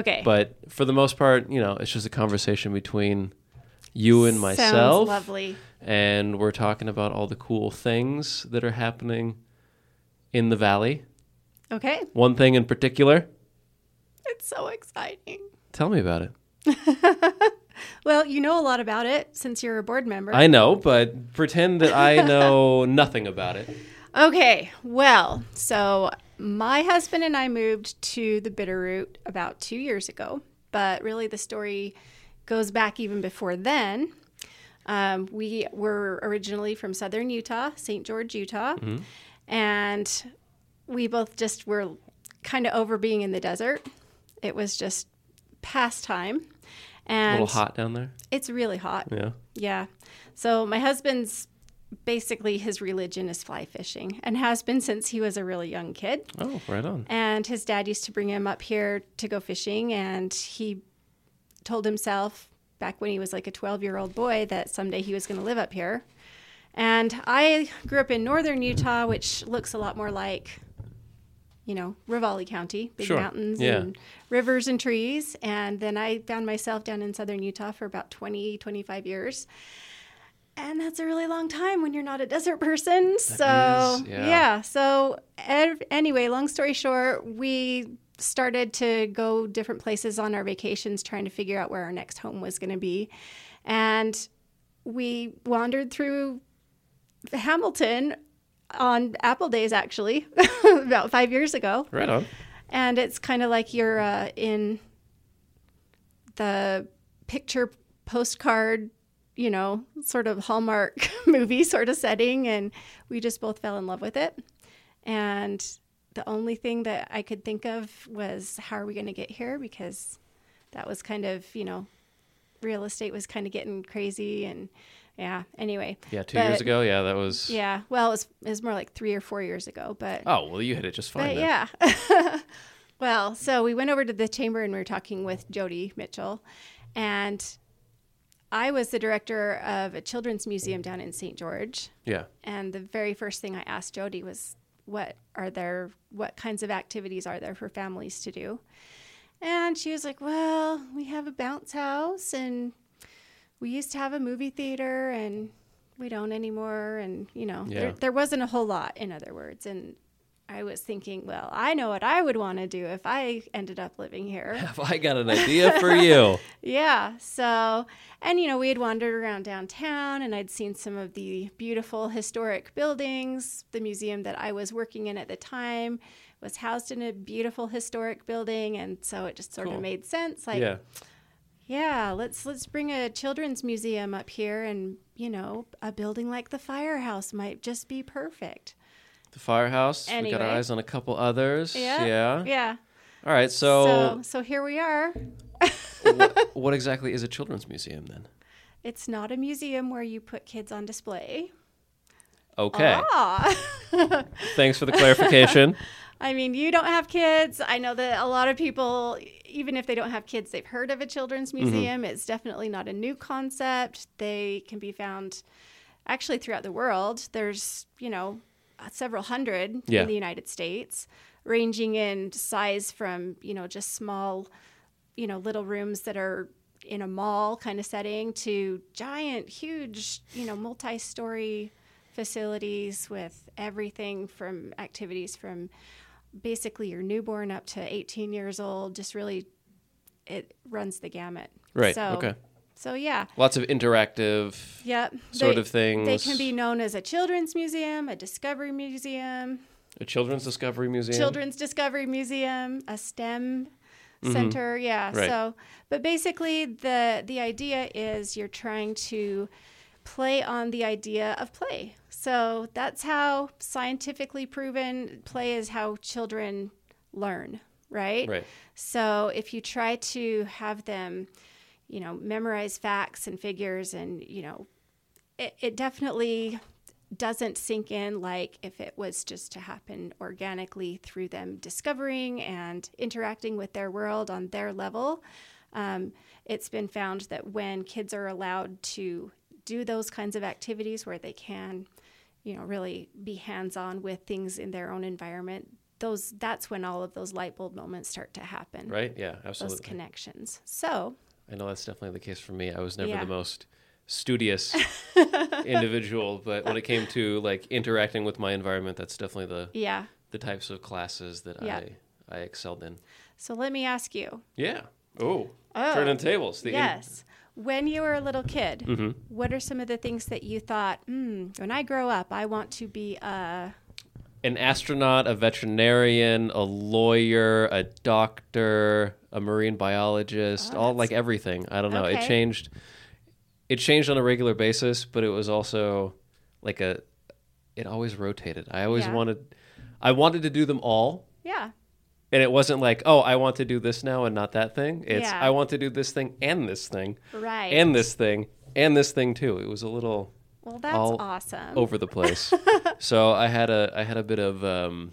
Okay. But for the most part, you know, it's just a conversation between you and Sounds myself. lovely. And we're talking about all the cool things that are happening in the valley. Okay. One thing in particular. It's so exciting. Tell me about it. Well, you know a lot about it since you're a board member. I know, but pretend that I know nothing about it. Okay, well, so my husband and I moved to the Bitterroot about two years ago, but really the story goes back even before then. Um, we were originally from southern Utah, St. George, Utah, and we both just were kind of over being in the desert. It was just pastime. A And little hot down there. it's really hot. Yeah. Yeah. So my husband's basically his religion is fly fishing and has been since he was a really young kid. Oh, right on. And his dad used to bring him up here to go fishing and he told himself back when he was like a 12-year-old boy that someday he was going to live up here. And I grew up in northern Utah, which looks a lot more like you know, Ravalli County, big Sure. mountains Yeah. and rivers and trees. And then I found myself down in southern Utah for about 20, 25 years. And that's a really long time when you're not a desert person. so, is, yeah. yeah. So, ev- anyway, long story short, we started to go different places on our vacations trying to figure out where our next home was going to be. And we wandered through Hamilton on Apple Days, actually, about five years ago Right on. and it's kind of like you're uh, in the picture postcard you know sort of hallmark movie sort of setting and we just both fell in love with it and the only thing that i could think of was how are we going to get here because that was kind of you know real estate was kind of getting crazy and yeah anyway Yeah, two years ago. Yeah, that was. yeah well it was, it was more like three or four years ago but Oh well, you hit it just fine. but yeah. well, so we went over to the chamber and we were talking with Jody Mitchell, and I was the director of a children's museum down in St. George. Yeah. And the very first thing I asked Jody was, "What are there? What kinds of activities are there for families to do?" And she was like, "Well, we have a bounce house, and we used to have a movie theater, and we don't anymore. And you know, Yeah. there, there wasn't a whole lot, in other words." And I was thinking, well, I know what I would want to do if I ended up living here. Have I got an idea for you? Yeah. So, and you know, we had wandered around downtown and I'd seen some of the beautiful historic buildings. The museum that I was working in at the time was housed in a beautiful historic building and so it just sort Cool. of made sense like yeah. yeah, let's let's bring a children's museum up here and, you know, a building like the firehouse might just be perfect. The firehouse. We got our eyes on a couple others. Yeah. Yeah. Yeah. All right. So So, so here we are. what, what exactly is a children's museum then? It's not a museum where you put kids on display. Okay. Ah. Thanks for the clarification. I mean, you don't have kids. I know that a lot of people, even if they don't have kids, they've heard of a children's Mm-hmm. museum. It's definitely not a new concept. They can be found actually throughout the world. There's, you know, several hundred Yeah. in the United States, ranging in size from, you know, just small, you know, little rooms that are in a mall kind of setting to giant, huge, you know, multi story facilities with everything from activities from basically your newborn up to 18 years old just really it runs the gamut Right. so okay. So yeah Lots of interactive yep sort They- of things. they can be known as a children's museum a discovery museum a children's discovery museum. children's discovery museum a stem center yeah Mm-hmm. Right. so but basically the the idea is you're trying to play on the idea of play so that's how scientifically proven play is how children learn right Right. so if you try to have them you know memorize facts and figures and you know it, it definitely doesn't sink in like if it was just to happen organically through them discovering and interacting with their world on their level. Um, it's been found that when kids are allowed to do those kinds of activities where they can, you know, really be hands on with things in their own environment, those that's when all of those light bulb moments start to happen. Right? Yeah, absolutely. Those connections. So, I know that's definitely the case for me. I was never Yeah. the most studious individual, but when it came to like interacting with my environment, that's definitely the yeah. the types of classes that Yeah. I I excelled in. So let me ask you. Yeah. Oh, Oh, turning tables. The in- yes. when you were a little kid, Mm-hmm. what are some of the things that you thought, hmm, when I grow up, I want to be a. an astronaut, a veterinarian, a lawyer, a doctor, a marine biologist, Oh, all like everything. I don't know. It changed. It changed on a regular basis, but it was also like a. It always rotated. I always Yeah. wanted. I wanted to do them all, Yeah. and it wasn't like, oh, I want to do this now and not that thing. It's Yeah. I want to do this thing and this thing Right. and this thing and this thing too. It was a little Well, that's all awesome. over the place. so I had a I had a bit of um,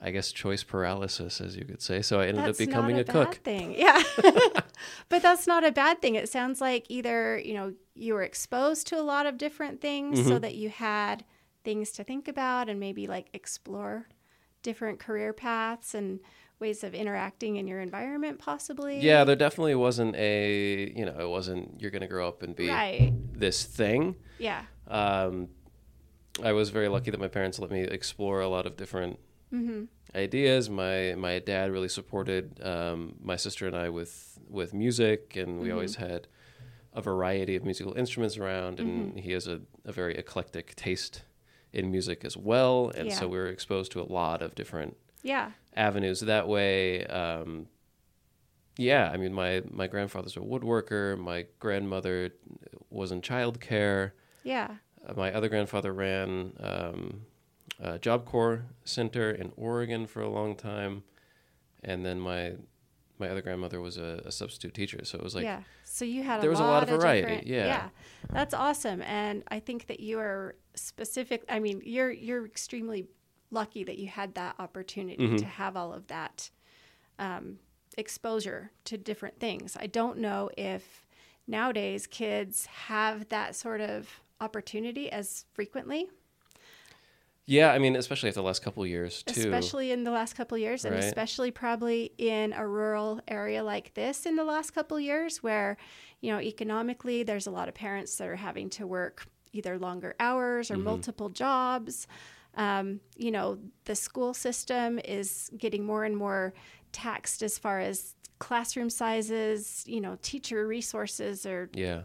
I guess choice paralysis, as you could say. So I ended That's up becoming a, a, cook. Thing. Yeah. but that's not a bad thing. It sounds like either, you know, you were exposed to a lot of different things Mm-hmm. so that you had things to think about and maybe like explore different career paths and ways of interacting in your environment possibly. Yeah, there definitely wasn't a you know it wasn't you're gonna grow up and be Right. this thing. Yeah. Um, I was very lucky that my parents let me explore a lot of different Mm-hmm. ideas. My my dad really supported um, my sister and I with with music, and we Mm-hmm. always had a variety of musical instruments around. And Mm-hmm. he has a, a very eclectic taste in music as well, and so we were exposed to a lot of different Yeah. Avenues that way. Um, yeah, I mean, my my grandfather's a woodworker. My grandmother was in childcare. Yeah. Uh, my other grandfather ran um, a Job Corps center in Oregon for a long time, and then my my other grandmother was a, a substitute teacher. So it was like, yeah. So you had there a was a lot, lot of variety, yeah. Yeah. That's awesome. And I think that you are specific. I mean, you're you're extremely lucky that you had that opportunity Mm-hmm. to have all of that um, exposure to different things. I don't know if nowadays kids have that sort of opportunity as frequently, yeah, I mean, especially after the last couple of years too. especially in the last couple of years, and especially probably in a rural area like this in the last couple of years, where you know economically there's a lot of parents that are having to work either longer hours or Mm-hmm. multiple jobs. Um, you know, the school system is getting more and more taxed as far as classroom sizes. You know, teacher resources are yeah.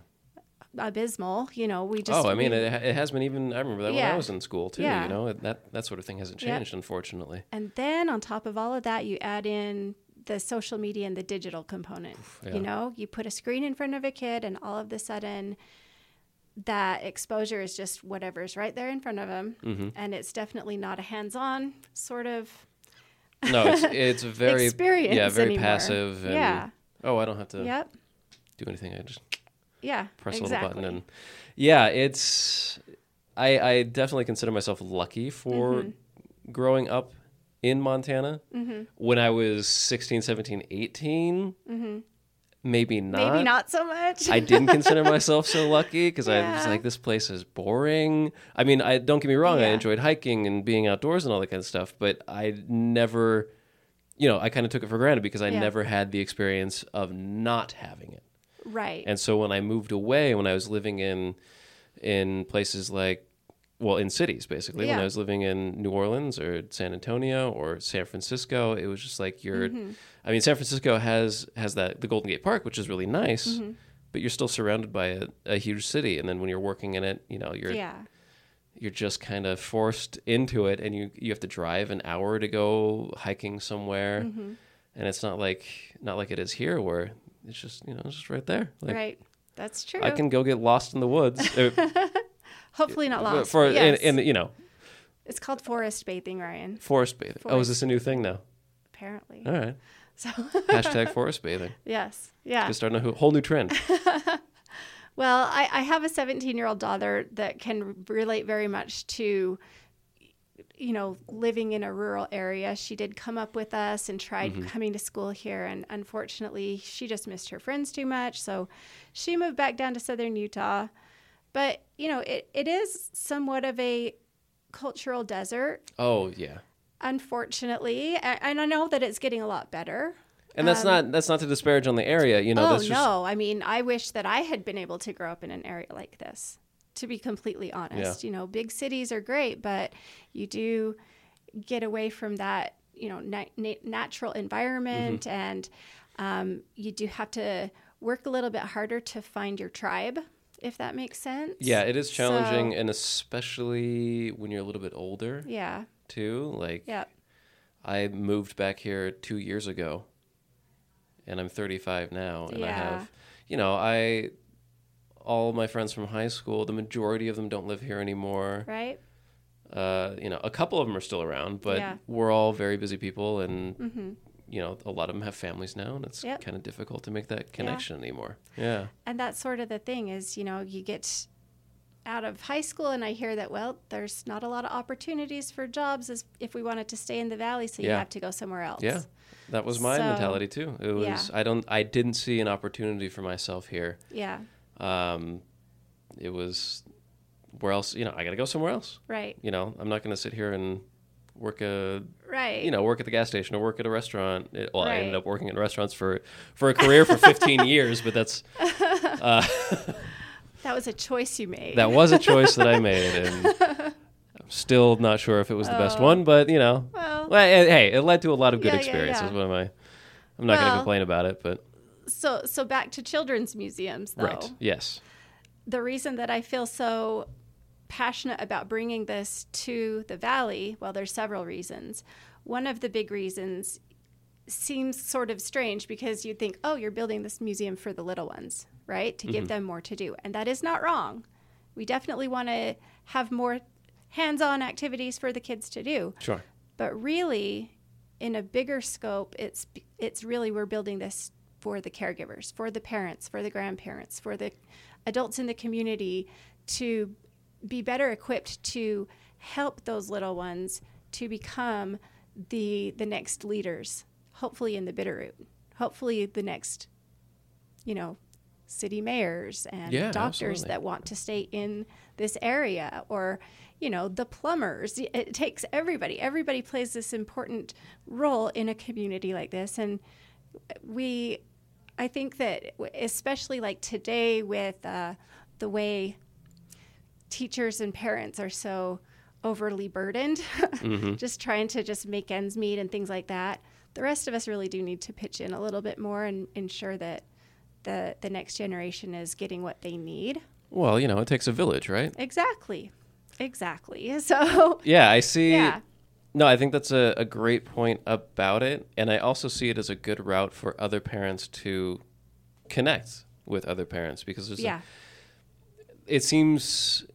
abysmal. You know, we just oh, I mean, we- it, it has been even. I remember that when I was in school too. Yeah. You know, that that sort of thing hasn't Yep. changed, unfortunately. And then on top of all of that, you add in the social media and the digital component. yeah. You know, you put a screen in front of a kid, and all of a sudden, that exposure is just whatever's right there in front of them. Mm-hmm. And it's definitely not a hands on sort of No, it's it's very experience. yeah, very anymore. passive. And, yeah. Oh, I don't have to Yep. do anything. I just Yeah. press exactly. a little button and yeah it's I, I definitely consider myself lucky for Mm-hmm. growing up in montana when i was 16 17 18 maybe not. Maybe not so much. i didn't consider myself so lucky because i was like this place is boring i mean i don't get me wrong i enjoyed hiking and being outdoors and all that kind of stuff but i never you know i kind of took it for granted because i Yeah. never had the experience of not having it right. and so when I moved away, when I was living in in places like well, in cities basically, when I was living in New Orleans or San Antonio or San Francisco, it was just like you're Mm-hmm. I mean, San Francisco has has that the Golden Gate Park, which is really nice, Mm-hmm. but you're still surrounded by a, a huge city and then when you're working in it, you know, you're yeah. you're just kind of forced into it and you you have to drive an hour to go hiking somewhere. Mm-hmm. And it's not like not like it is here where it's just, you know, it's just right there. Like right. That's true. I can go get lost in the woods. Hopefully not lost. for yes. in, in you know it's called forest bathing, Ryan. forest bathing. Oh, is this a new thing now? Apparently. All right. So Hashtag forest bathing. yes. Yeah. Just starting a whole new trend. Well, I, I have a 17 year old daughter that can relate very much to, you know, living in a rural area. She did come up with us and tried mm-hmm. coming to school here, and unfortunately, she just missed her friends too much. So she moved back down to southern Utah. But, you know, it, it is somewhat of a cultural desert. Oh yeah. unfortunately, and I know that it's getting a lot better. And that's not that's not to disparage on the area. You know, Um, oh that's just no! I mean, I wish that I had been able to grow up in an area like this. To be completely honest, you know, big cities are great, but you do get away from that, you know, na- na- natural environment, Mm-hmm. and um, you do have to work a little bit harder to find your tribe, if that makes sense. yeah, it is challenging, So- and especially when you're a little bit older yeah, too. Like yeah, I moved back here two years ago, and I'm 35 now, and I have, you know, I all my friends from high school, the majority of them don't live here anymore. right. Uh, you know, a couple of them are still around, but Yeah. we're all very busy people, and hmm you know, a lot of them have families now, and it's Yep. kind of difficult to make that connection anymore. Yeah. And that's sort of the thing is, you know, you get out of high school and I hear that, well, there's not a lot of opportunities for jobs as if we wanted to stay in the valley, so you Yeah. have to go somewhere else. Yeah. That was my So, mentality too. It was yeah. I don't I didn't see an opportunity for myself here. Yeah. Um, it was where else? You know, I got to go somewhere else. Right. You know, I'm not going to sit here and work a Right. you know work at the gas station or work at a restaurant. It- well, I ended up working in restaurants for for a career for 15 years, but that's uh, that was a choice you made. that was a choice that I made, and I'm still not sure if it was the best Oh. one. But you know, well, well, hey, it led to a lot of good Yeah, yeah, experiences. yeah. What am I? I'm not going to complain about it, but so so back to children's museums though. right, yes. the reason that I feel so passionate about bringing this to the valley, well, there's several reasons. One of the big reasons seems sort of strange because you'd think, oh, you're building this museum for the little ones, right? To give mm-hmm. them more to do. And that is not wrong. We definitely want to have more hands on activities for the kids to do. Sure. But really, in a bigger scope, it's it's really we're building this for the caregivers, for the parents, for the grandparents, for the adults in the community to be better equipped to help those little ones to become the the next leaders, hopefully in the Bitterroot, hopefully the next, you know, city mayors and Yeah, doctors absolutely. that want to stay in this area or you know the plumbers. It takes everybody. Everybody plays this important role in a community like this. And we i think that especially like today with uh, the way teachers and parents are so overly burdened Mm-hmm. just trying to just make ends meet and things like that the rest of us really do need to pitch in a little bit more and ensure that the the next generation is getting what they need Well, you know, it takes a village, right? exactly exactly so Yeah, I see. yeah No, I think that's a, a great point about it. And I also see it as a good route for other parents to connect with other parents because there's a- yeah it seems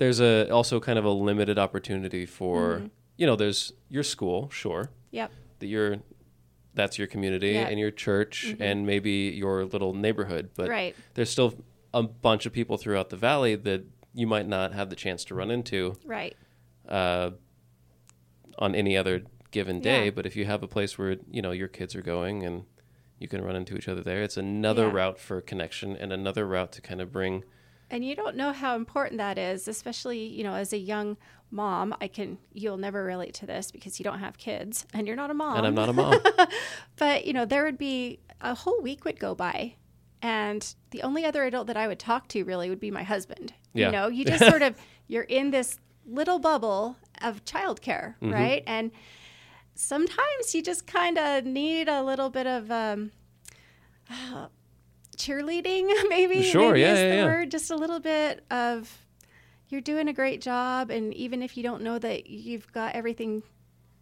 there's a also kind of a limited opportunity for Mm-hmm. you know there's your school sure yep that your that's your community. Mm-hmm. and your church and maybe your little neighborhood but right there's still a bunch of people throughout the valley that you might not have the chance to run into right uh, on any other given day. Yeah. But if you have a place where you know your kids are going and you can run into each other there, it's another Yeah. route for connection and another route to kind of bring. And you don't know how important that is especially you know as a young mom i can you'll never relate to this because you don't have kids and you're not a mom And I'm not a mom. but you know there would be a whole week would go by and the only other adult that i would talk to really would be my husband Yeah. you know you just sort of you're in this little bubble of childcare Mm-hmm. right and sometimes you just kind of need a little bit of um, cheerleading maybe Sure, maybe yeah, yeah, the yeah. word just a little bit of you're doing a great job and even if you don't know that you've got everything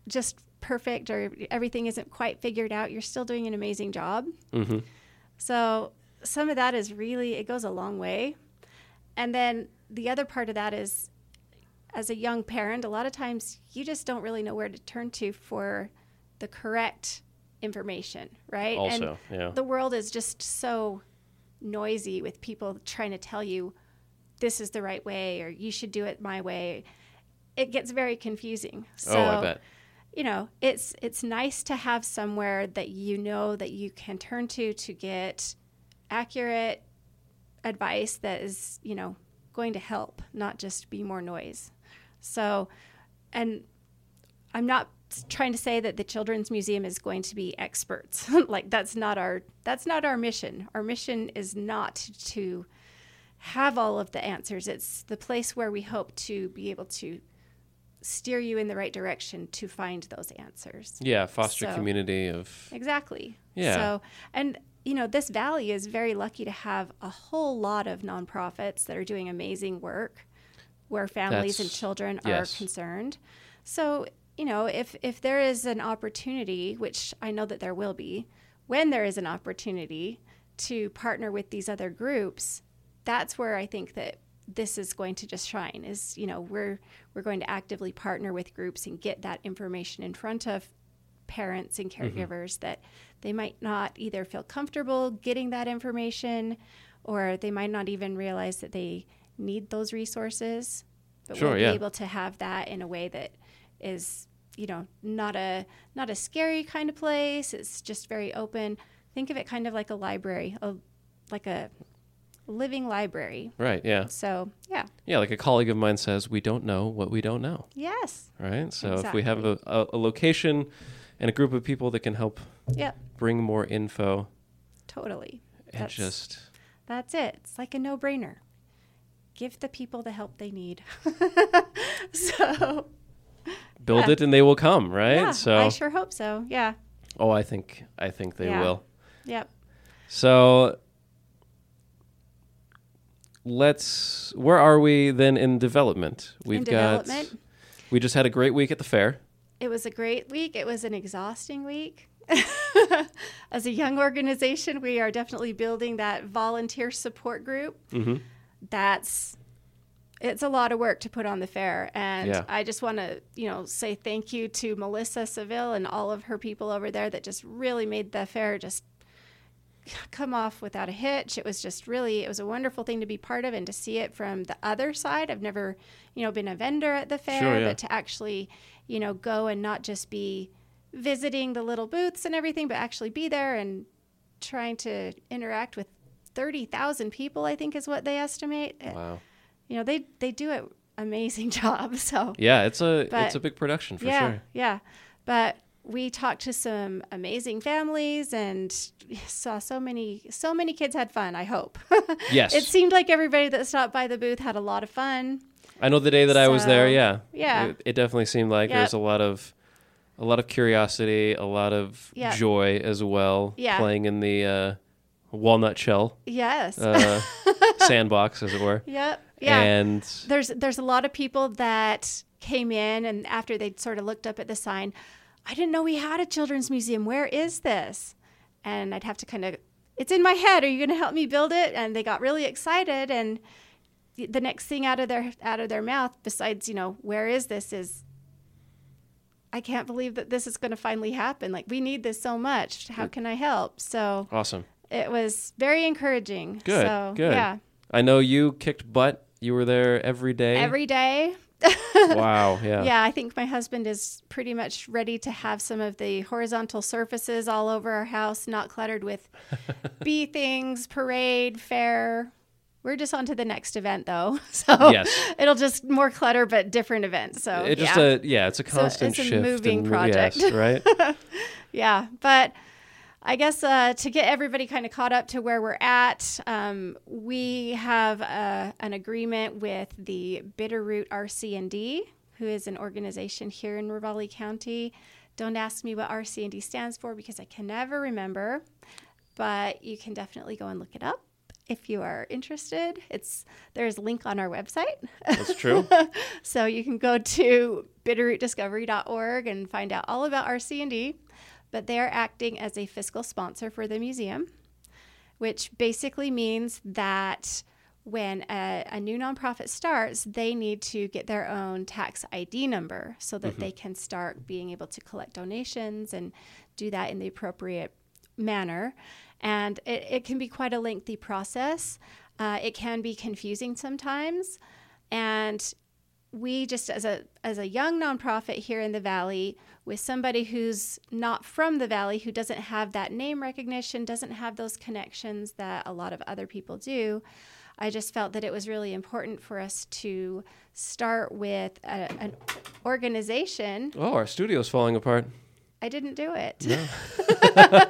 just perfect or everything isn't quite figured out you're still doing an amazing job. Hmm so some of that is really it goes a long way. And then the other part of that is as a young parent a lot of times you just don't really know where to turn to for the correct information right Also, and yeah. the world is just so noisy with people trying to tell you this is the right way or you should do it my way it gets very confusing so oh, I bet. you know it's it's nice to have somewhere that you know that you can turn to to get accurate advice that is you know going to help not just be more noise so and I'm not trying to say that the children's museum is going to be experts. Like that's not our that's not our mission. Our mission is not to have all of the answers. It's the place where we hope to be able to steer you in the right direction to find those answers. Yeah, foster So- community of exactly. Yeah. so and you know this valley is very lucky to have a whole lot of nonprofits that are doing amazing work where families and children yes. are concerned. So you know if if there is an opportunity which i know that there will be when there is an opportunity to partner with these other groups that's where i think that this is going to just shine is you know we're we're going to actively partner with groups and get that information in front of parents and mm-hmm. caregivers that they might not either feel comfortable getting that information or they might not even realize that they need those resources but Sure, we'll yeah. be able to have that in a way that is you know not a not a scary kind of place it's just very open think of it kind of like a library a, like a living library right. Yeah, so yeah yeah. Like a colleague of mine says, we don't know what we don't know. yes Right. So if we have a, a, a location and a group of people that can help yep bring more info totally and That's- just That's it. It's like a no brainer. Give the people the help they need. so, build Yeah. it and they will come. Right. yeah, so I sure hope so. Yeah. oh, I think I think they Yeah. will. Yep. So let's where are we then in development? We've In got development, we just had a great week at the fair. it was a great week. It was an exhausting week. As a young organization, we are definitely building that volunteer support group. Mm-hmm. That's it's a lot of work to put on the fair and Yeah. i just want to you know say thank you to melissa seville and all of her people over there that just really made the fair just come off without a hitch it was just really it was a wonderful thing to be part of and to see it from the other side i've never you know been a vendor at the fair Sure, yeah. but to actually you know go and not just be visiting the little booths and everything but actually be there and trying to interact with 30,000 people I think is what they estimate Wow. You know they they do an amazing job so Yeah, it's a But- it's a big production for yeah sure. yeah but we talked to some amazing families and saw so many so many kids had fun i hope Yes. it seemed like everybody that stopped by the booth had a lot of fun I know the day that I was there, yeah. yeah. It, it definitely seemed like Yep. there's a lot of a lot of curiosity, a lot of joy as well. Yeah. Playing in the uh, walnut shell yes. uh, sandbox, as it were. yep. Yeah. And there's there's a lot of people that came in and after they'd sort of looked up at the sign i didn't know we had a children's museum. Where is this? And i'd have to kind of it's in my head. Are you going to help me build it? And they got really excited and the- the next thing out of their out of their mouth besides you know where is this? is i can't believe that this is going to finally happen. Like we need this so much. How can i help? So awesome. It was very encouraging Good, so good. yeah I know you kicked butt. You were there every day. every day wow. Yeah. Yeah, I think my husband is pretty much ready to have some of the horizontal surfaces all over our house, not cluttered with bee things, parade, fair. We're just on to the next event though. So Yes. it'll just more clutter but different events. So It just a yeah, it's a constant it's a shift. moving and- project. Yes, right. yeah, but I guess uh, to get everybody kind of caught up to where we're at, um, we have uh, an agreement with the Bitterroot RC&D, who is an organization here in Ravalli County. Don't ask me what RC&D stands for because I can never remember, but you can definitely go and look it up if you are interested. It's there's a link on our website. That's true. So you can go to bitterrootdiscovery.org and find out all about RC&D, but they are acting as a fiscal sponsor for the museum, which basically means that when a, a new nonprofit starts, they need to get their own tax ID number so that they can start being able to collect donations and do that in the appropriate manner. And it, it can be quite a lengthy process. Uh, it can be confusing sometimes. And we just as a as a young nonprofit here in the valley with somebody who's not from the valley who doesn't have that name recognition doesn't have those connections that a lot of other people do i just felt that it was really important for us to start with a, an organization. Oh, our studio's falling apart. I didn't do it. No.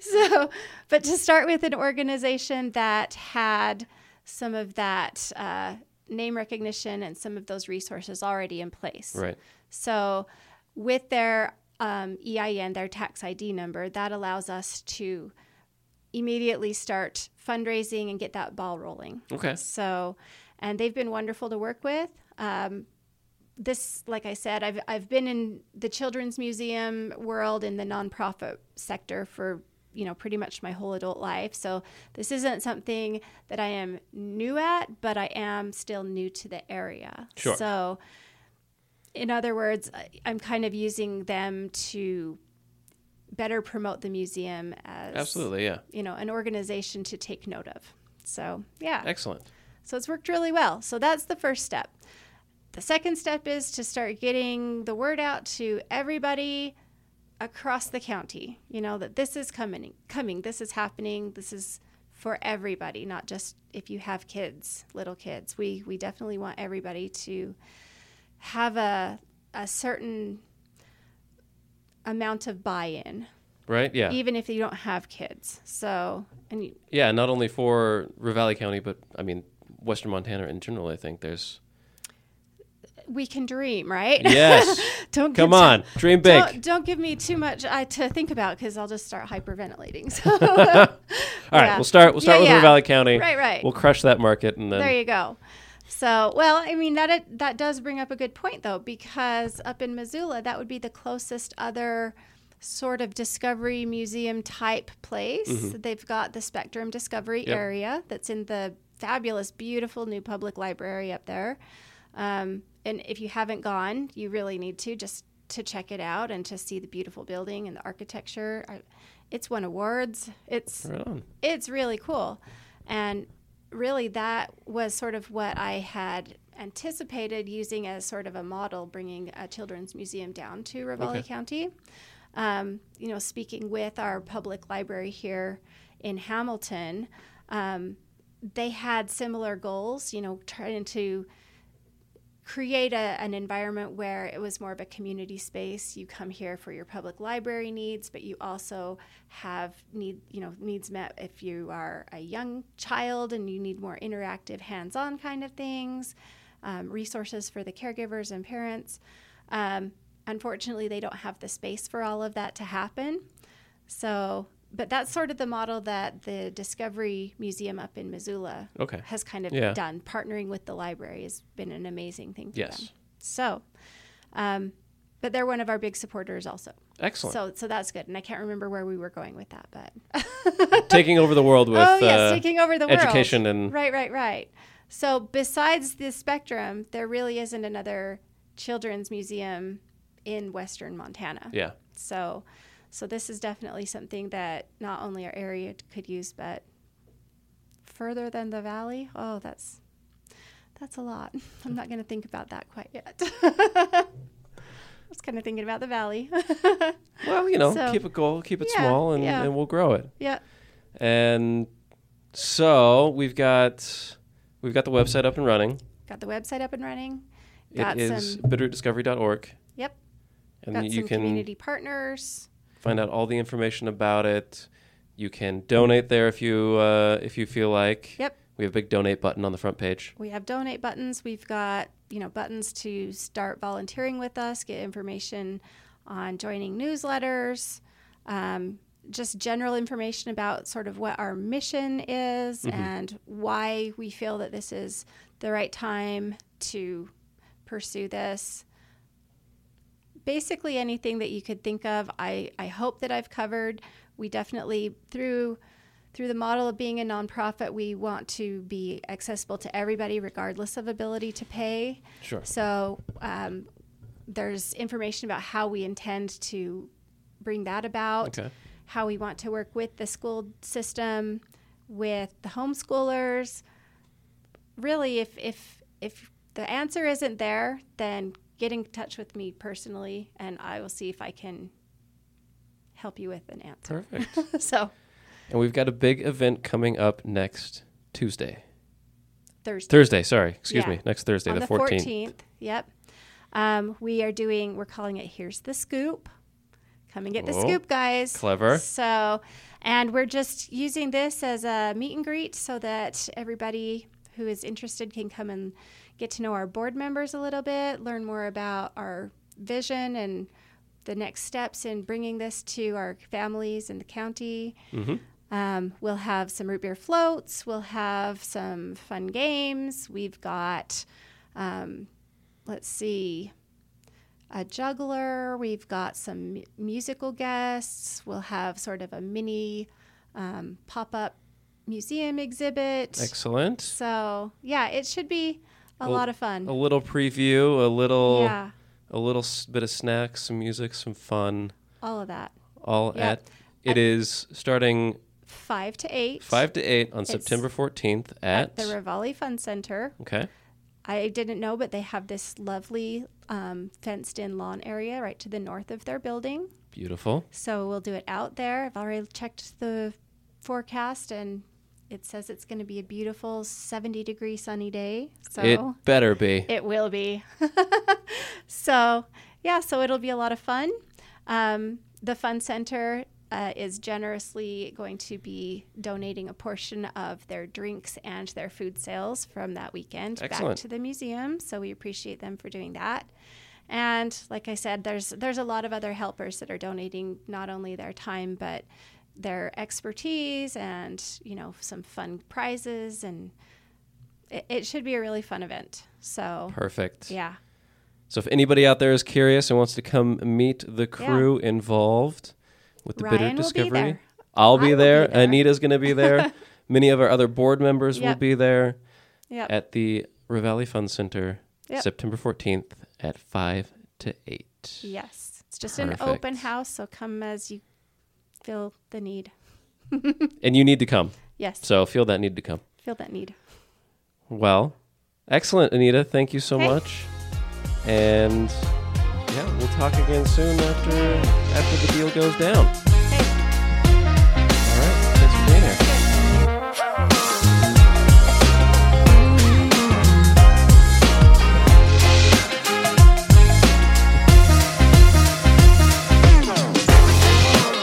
so, but to start with an organization that had some of that uh, name recognition and some of those resources already in place. Right. So, with their um, EIN, their tax ID number, that allows us to immediately start fundraising and get that ball rolling. Okay. So, and they've been wonderful to work with. Um, this, like I said, I've, I've been in the children's museum world in the nonprofit sector for you know pretty much my whole adult life. So this isn't something that I am new at, but I am still new to the area. Sure. So, in other words, I'm kind of using them to better promote the museum as Absolutely. Yeah. you know an organization to take note of. So yeah. Excellent. So it's worked really well. So that's the first step. The second step is to start getting the word out to everybody across the county, you know, that this is coming, coming, this is happening, this is for everybody, not just if you have kids, little kids. We we definitely want everybody to have a a certain amount of buy-in, Right. Yeah. even if you don't have kids. So, and you, Yeah. Not only for Ravalli County, but I mean Western Montana in general. I think there's. we can dream, right? Yes. don't Come give to- on. Dream big. Don't, don't give me too much uh, to think about because I'll just start hyperventilating. So, All right. yeah. We'll start. We'll start Yeah, with yeah. Ravalli County. right, right. We'll crush that market, and then there you go. So, well, I mean that it, that does bring up a good point though, because up in Missoula, that would be the closest other sort of discovery museum type place. They've got the Spectrum Discovery Mm-hmm. Yep. area that's in the fabulous, beautiful new public library up there. Um, and if you haven't gone, you really need to just to check it out and to see the beautiful building and the architecture. I, it's won awards. It's right it's really cool. And really, that was sort of what I had anticipated using as sort of a model, bringing a children's museum down to Ravalli Okay. County. Um, you know, speaking with our public library here in Hamilton, um, they had similar goals, you know, trying to create a, an environment where it was more of a community space. You come here for your public library needs, but you also have need you know needs met if you are a young child and you need more interactive, hands-on kind of things. Um, resources for the caregivers and parents. Um, unfortunately, they don't have the space for all of that to happen. So, but that's sort of the model that the Discovery Museum up in Missoula Okay. has kind of Yeah. done. Partnering with the library has been an amazing thing for Yes. them. So, um, but they're one of our big supporters also. Excellent. So, so that's good. And I can't remember where we were going with that, but Taking over the world with oh yes, uh, taking over the world. education and Right, right, right. So besides the Spectrum, there really isn't another children's museum in Western Montana. yeah. So, so this is definitely something that not only our area could use, but further than the valley. Oh, that's that's a lot. I'm not going to think about that quite yet. I was kind of thinking about the valley. Well, you know, So- keep it goal, keep it Yeah, small, and, yeah. and we'll grow it. yeah. And so we've got we've got the website up and running. Got the website up and running. Got It is bitterrootdiscovery.org. Yep. And got you some can community partners. Find out all the information about it. You can donate there if you uh, if you feel like. Yep. We have a big donate button on the front page. We have donate buttons. We've got, you know, buttons to start volunteering with us, get information on joining newsletters, um, just general information about sort of what our mission is and why we feel that this is the right time to pursue this. Basically, anything that you could think of, I, I hope that I've covered. We definitely, through through the model of being a nonprofit, we want to be accessible to everybody, regardless of ability to pay. Sure. So um, there's information about how we intend to bring that about, Okay. how we want to work with the school system, with the homeschoolers. Really, if if if the answer isn't there, then get in touch with me personally, and I will see if I can help you with an answer. Perfect. so and we've got a big event coming up next Tuesday. Thursday. Thursday, sorry. Excuse Yeah. me. Next Thursday, the the 14th. 14th. Yep. Um, we are doing, we're calling it Here's the Scoop. Come and get the Oh, scoop, guys. clever. So, and we're just using this as a meet and greet so that everybody who is interested can come and get to know our board members a little bit, learn more about our vision and the next steps in bringing this to our families in the county. Um, we'll have some root beer floats. We'll have some fun games. We've got, um, let's see, a juggler. We've got some mu- musical guests. We'll have sort of a mini um, pop up museum exhibit. Excellent. So, yeah, it should be a lot of fun. A little preview, a little, Yeah, a little s- bit of snacks, some music, some fun, all of that. all Yep. at. It is starting Five to eight. five to eight on It's September fourteenth at at. the Ravalli Fun Center. okay. I didn't know, but they have this lovely um, fenced in lawn area right to the north of their building. Beautiful. So we'll do it out there. I've already checked the forecast and it says it's going to be a beautiful 70 degree sunny day. So It better be. it will be. so, yeah, so it'll be a lot of fun. Um, the Fun Center uh, is generously going to be donating a portion of their drinks and their food sales from that weekend back to the museum. So we appreciate them for doing that. And like I said, there's there's a lot of other helpers that are donating not only their time but their expertise and you know some fun prizes and it, it should be a really fun event. So Perfect. yeah, So if anybody out there is curious and wants to come meet the crew involved with the Ryan Bitter will be Discovery. I'll be will be there. there. Anita's going to be there. Many of our other board members will be there yeah, at the Ravalli Fun Center, Yep. September 14th at 5 to 8. yes. It's just an open house, so come as you feel the need. And you need to come. Yes, So feel that need to come. feel that need. Well, excellent, Anita. Thank you so much. And yeah, we'll talk again soon after after the deal goes down.